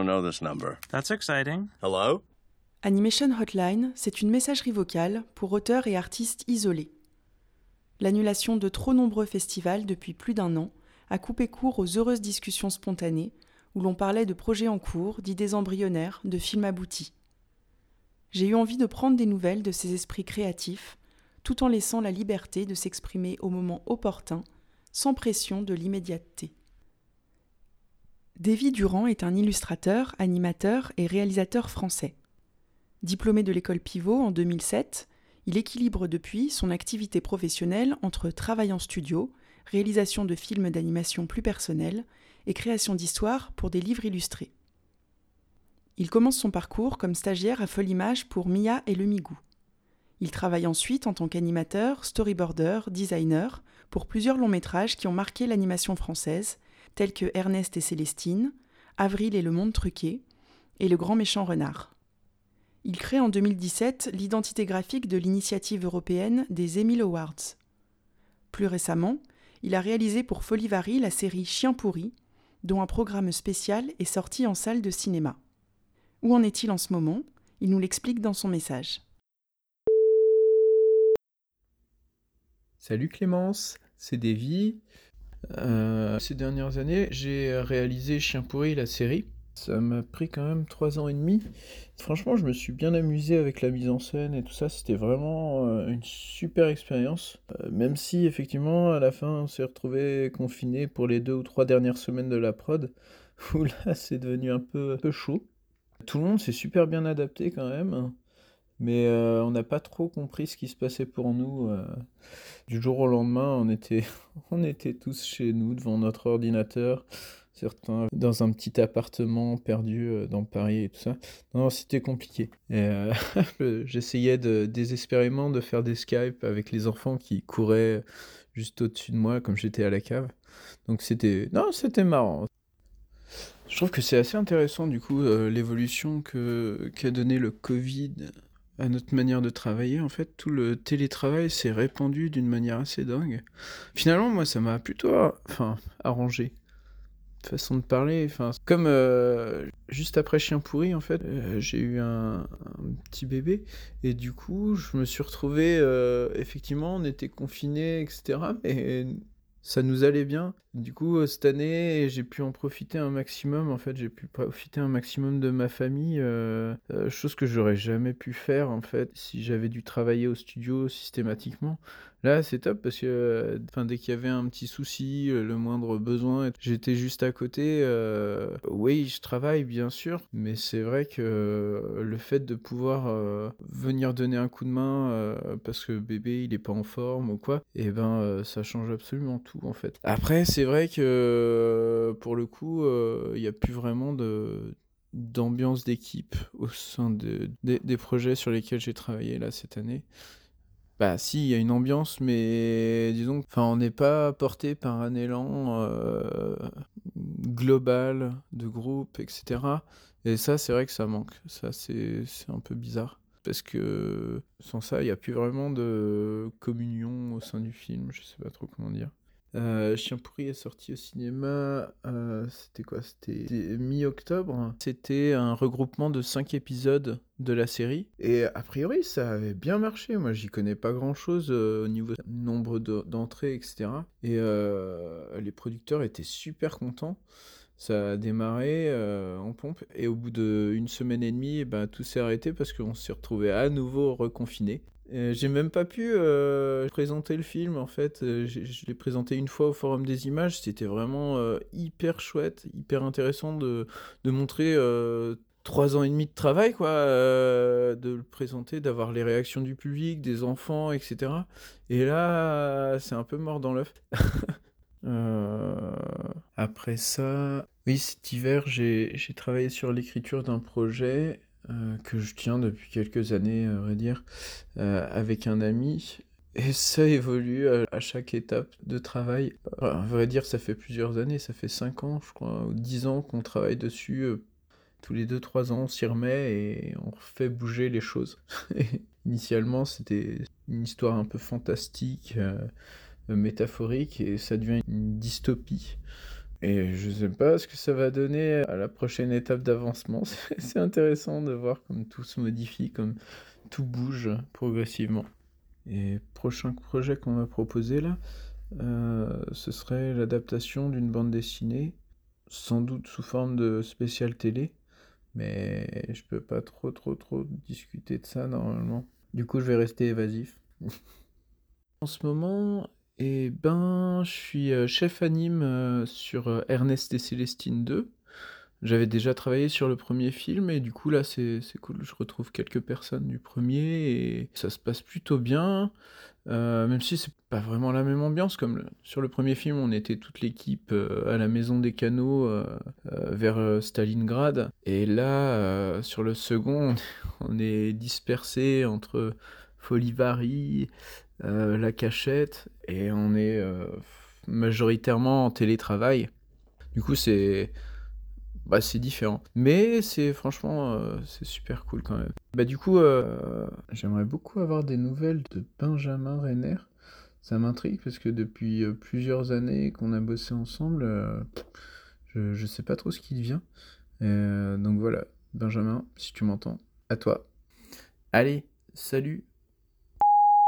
don't know this number. That's exciting. Hello? Animation Hotline, c'est une messagerie vocale pour auteurs et artistes isolés. L'annulation de trop nombreux festivals depuis plus d'un an a coupé court aux heureuses discussions spontanées où l'on parlait de projets en cours, d'idées embryonnaires, de films aboutis. J'ai eu envie de prendre des nouvelles de ces esprits créatifs, tout en laissant la liberté de s'exprimer au moment opportun, sans pression de l'immédiateté. Davy Durand est un illustrateur, animateur et réalisateur français. Diplômé de l'école Pivot en 2007, il équilibre depuis son activité professionnelle entre travail en studio, réalisation de films d'animation plus personnels et création d'histoires pour des livres illustrés. Il commence son parcours comme stagiaire à Folimage pour Mia et le Migou. Il travaille ensuite en tant qu'animateur, storyboarder, designer pour plusieurs longs métrages qui ont marqué l'animation française, tels que Ernest et Célestine, Avril et le monde truqué et Le grand méchant renard. Il crée en 2017 l'identité graphique de l'initiative européenne des Emile Awards. Plus récemment, il a réalisé pour Folivari la série Chien pourri, dont un programme spécial est sorti en salle de cinéma. Où en est-il en ce moment? Il nous l'explique dans son message. Salut Clémence, c'est Davy. Euh, ces dernières années, j'ai réalisé Chien pourri, la série. Ça m'a pris quand même trois ans et demi. Franchement, je me suis bien amusé avec la mise en scène et tout ça. C'était vraiment euh, une super expérience. Euh, même si, effectivement, à la fin, on s'est retrouvé confiné pour les deux ou trois dernières semaines de la prod, où là, c'est devenu un peu, un peu chaud. Tout le monde s'est super bien adapté quand même. Mais euh, on n'a pas trop compris ce qui se passait pour nous. Du jour au lendemain, on était, on était tous chez nous devant notre ordinateur certains dans un petit appartement perdu euh, dans Paris et tout ça. Non, c'était compliqué. Euh, j'essayais désespérément de faire des Skype avec les enfants qui couraient juste au-dessus de moi comme j'étais à la cave. Donc c'était non, c'était marrant. Je trouve que c'est assez intéressant du coup euh, l'évolution que qu'a donné le Covid à notre manière de travailler. En fait, tout le télétravail s'est répandu d'une manière assez dingue. Finalement, moi, ça m'a plutôt enfin, arrangé façon de parler. Enfin, comme euh, juste après Chien pourri, en fait, euh, j'ai eu un, petit bébé et du coup, je me suis retrouvé. Euh, effectivement, on était confinés, etc. Mais ça nous allait bien. Du coup, cette année, j'ai pu en profiter un maximum. En fait, j'ai pu profiter un maximum de ma famille, chose que j'aurais jamais pu faire en fait si j'avais dû travailler au studio systématiquement. Là, c'est top parce que enfin, dès qu'il y avait un petit souci, euh, le moindre besoin, j'étais juste à côté. Euh, oui, je travaille bien sûr, mais c'est vrai que euh, le fait de pouvoir venir donner un coup de main parce que bébé il est pas en forme ou quoi, eh ben ça change absolument tout en fait. Après, c'est vrai que pour le coup, il n'y a plus vraiment de d'ambiance d'équipe au sein des projets sur lesquels j'ai travaillé là cette année. Bah si, il y a une ambiance, mais disons, enfin, on n'est pas porté par un élan euh, global de groupe, etc. Et ça, c'est vrai que ça manque. Ça, c'est un peu bizarre. Parce que sans ça, il n'y a plus vraiment de communion au sein du film. Je sais pas trop comment dire. Euh, Chien pourri est sorti au cinéma, euh, c'était quoi? C'était mi-octobre. C'était un regroupement de 5 épisodes de la série. Et a priori, ça avait bien marché. Moi, j'y connais pas grand-chose euh, au niveau nombre d'entrées, etc. Et les producteurs étaient super contents. Ça a démarré en pompe. Et au bout d'une semaine et demie, ben, tout s'est arrêté parce qu'on s'est retrouvé à nouveau reconfiné. J'ai même pas pu euh, présenter le film en fait. Euh, je l'ai présenté une fois au Forum des Images. C'était vraiment euh, hyper chouette, hyper intéressant de, de montrer trois ans et demi de travail, quoi, de le présenter, d'avoir les réactions du public, des enfants, etc. Et là, c'est un peu mort dans l'œuf. après ça, oui, cet hiver, j'ai travaillé sur l'écriture d'un projet euh, que je tiens depuis quelques années, à vrai dire, euh, avec un ami. Et ça évolue à, chaque étape de travail. à vrai dire, ça fait plusieurs années, ça fait 5 ans, je crois, ou 10 ans qu'on travaille dessus. Euh, tous les 2-3 ans, on s'y remet et on fait bouger les choses. Initialement, c'était une histoire un peu fantastique, métaphorique, et ça devient une dystopie. Et je sais pas ce que ça va donner à la prochaine étape d'avancement. C'est intéressant de voir comme tout se modifie, comme tout bouge progressivement. Et prochain projet qu'on m'a proposé là, euh, ce serait l'adaptation d'une bande dessinée, sans doute sous forme de spécial télé, mais je peux pas trop trop trop discuter de ça normalement. Du coup, je vais rester évasif. en ce moment, eh ben, je suis euh, chef anime euh, sur euh, Ernest et Célestine 2. J'avais déjà travaillé sur le premier film et du coup là c'est cool, je retrouve quelques personnes du premier et ça se passe plutôt bien, même si c'est pas vraiment la même ambiance comme sur le premier film on était toute l'équipe à la maison des canaux vers Stalingrad. Et là sur le second on est dispersé entre Folivari, la cachette, et on est euh, majoritairement en télétravail. Du coup, c'est bah, c'est différent. Mais c'est franchement, euh, c'est super cool quand même. Bah du coup, j'aimerais beaucoup avoir des nouvelles de Benjamin Renner. Ça m'intrigue parce que depuis plusieurs années qu'on a bossé ensemble, je, je sais pas trop ce qu'il vient. donc voilà, Benjamin, si tu m'entends, à toi. Allez, salut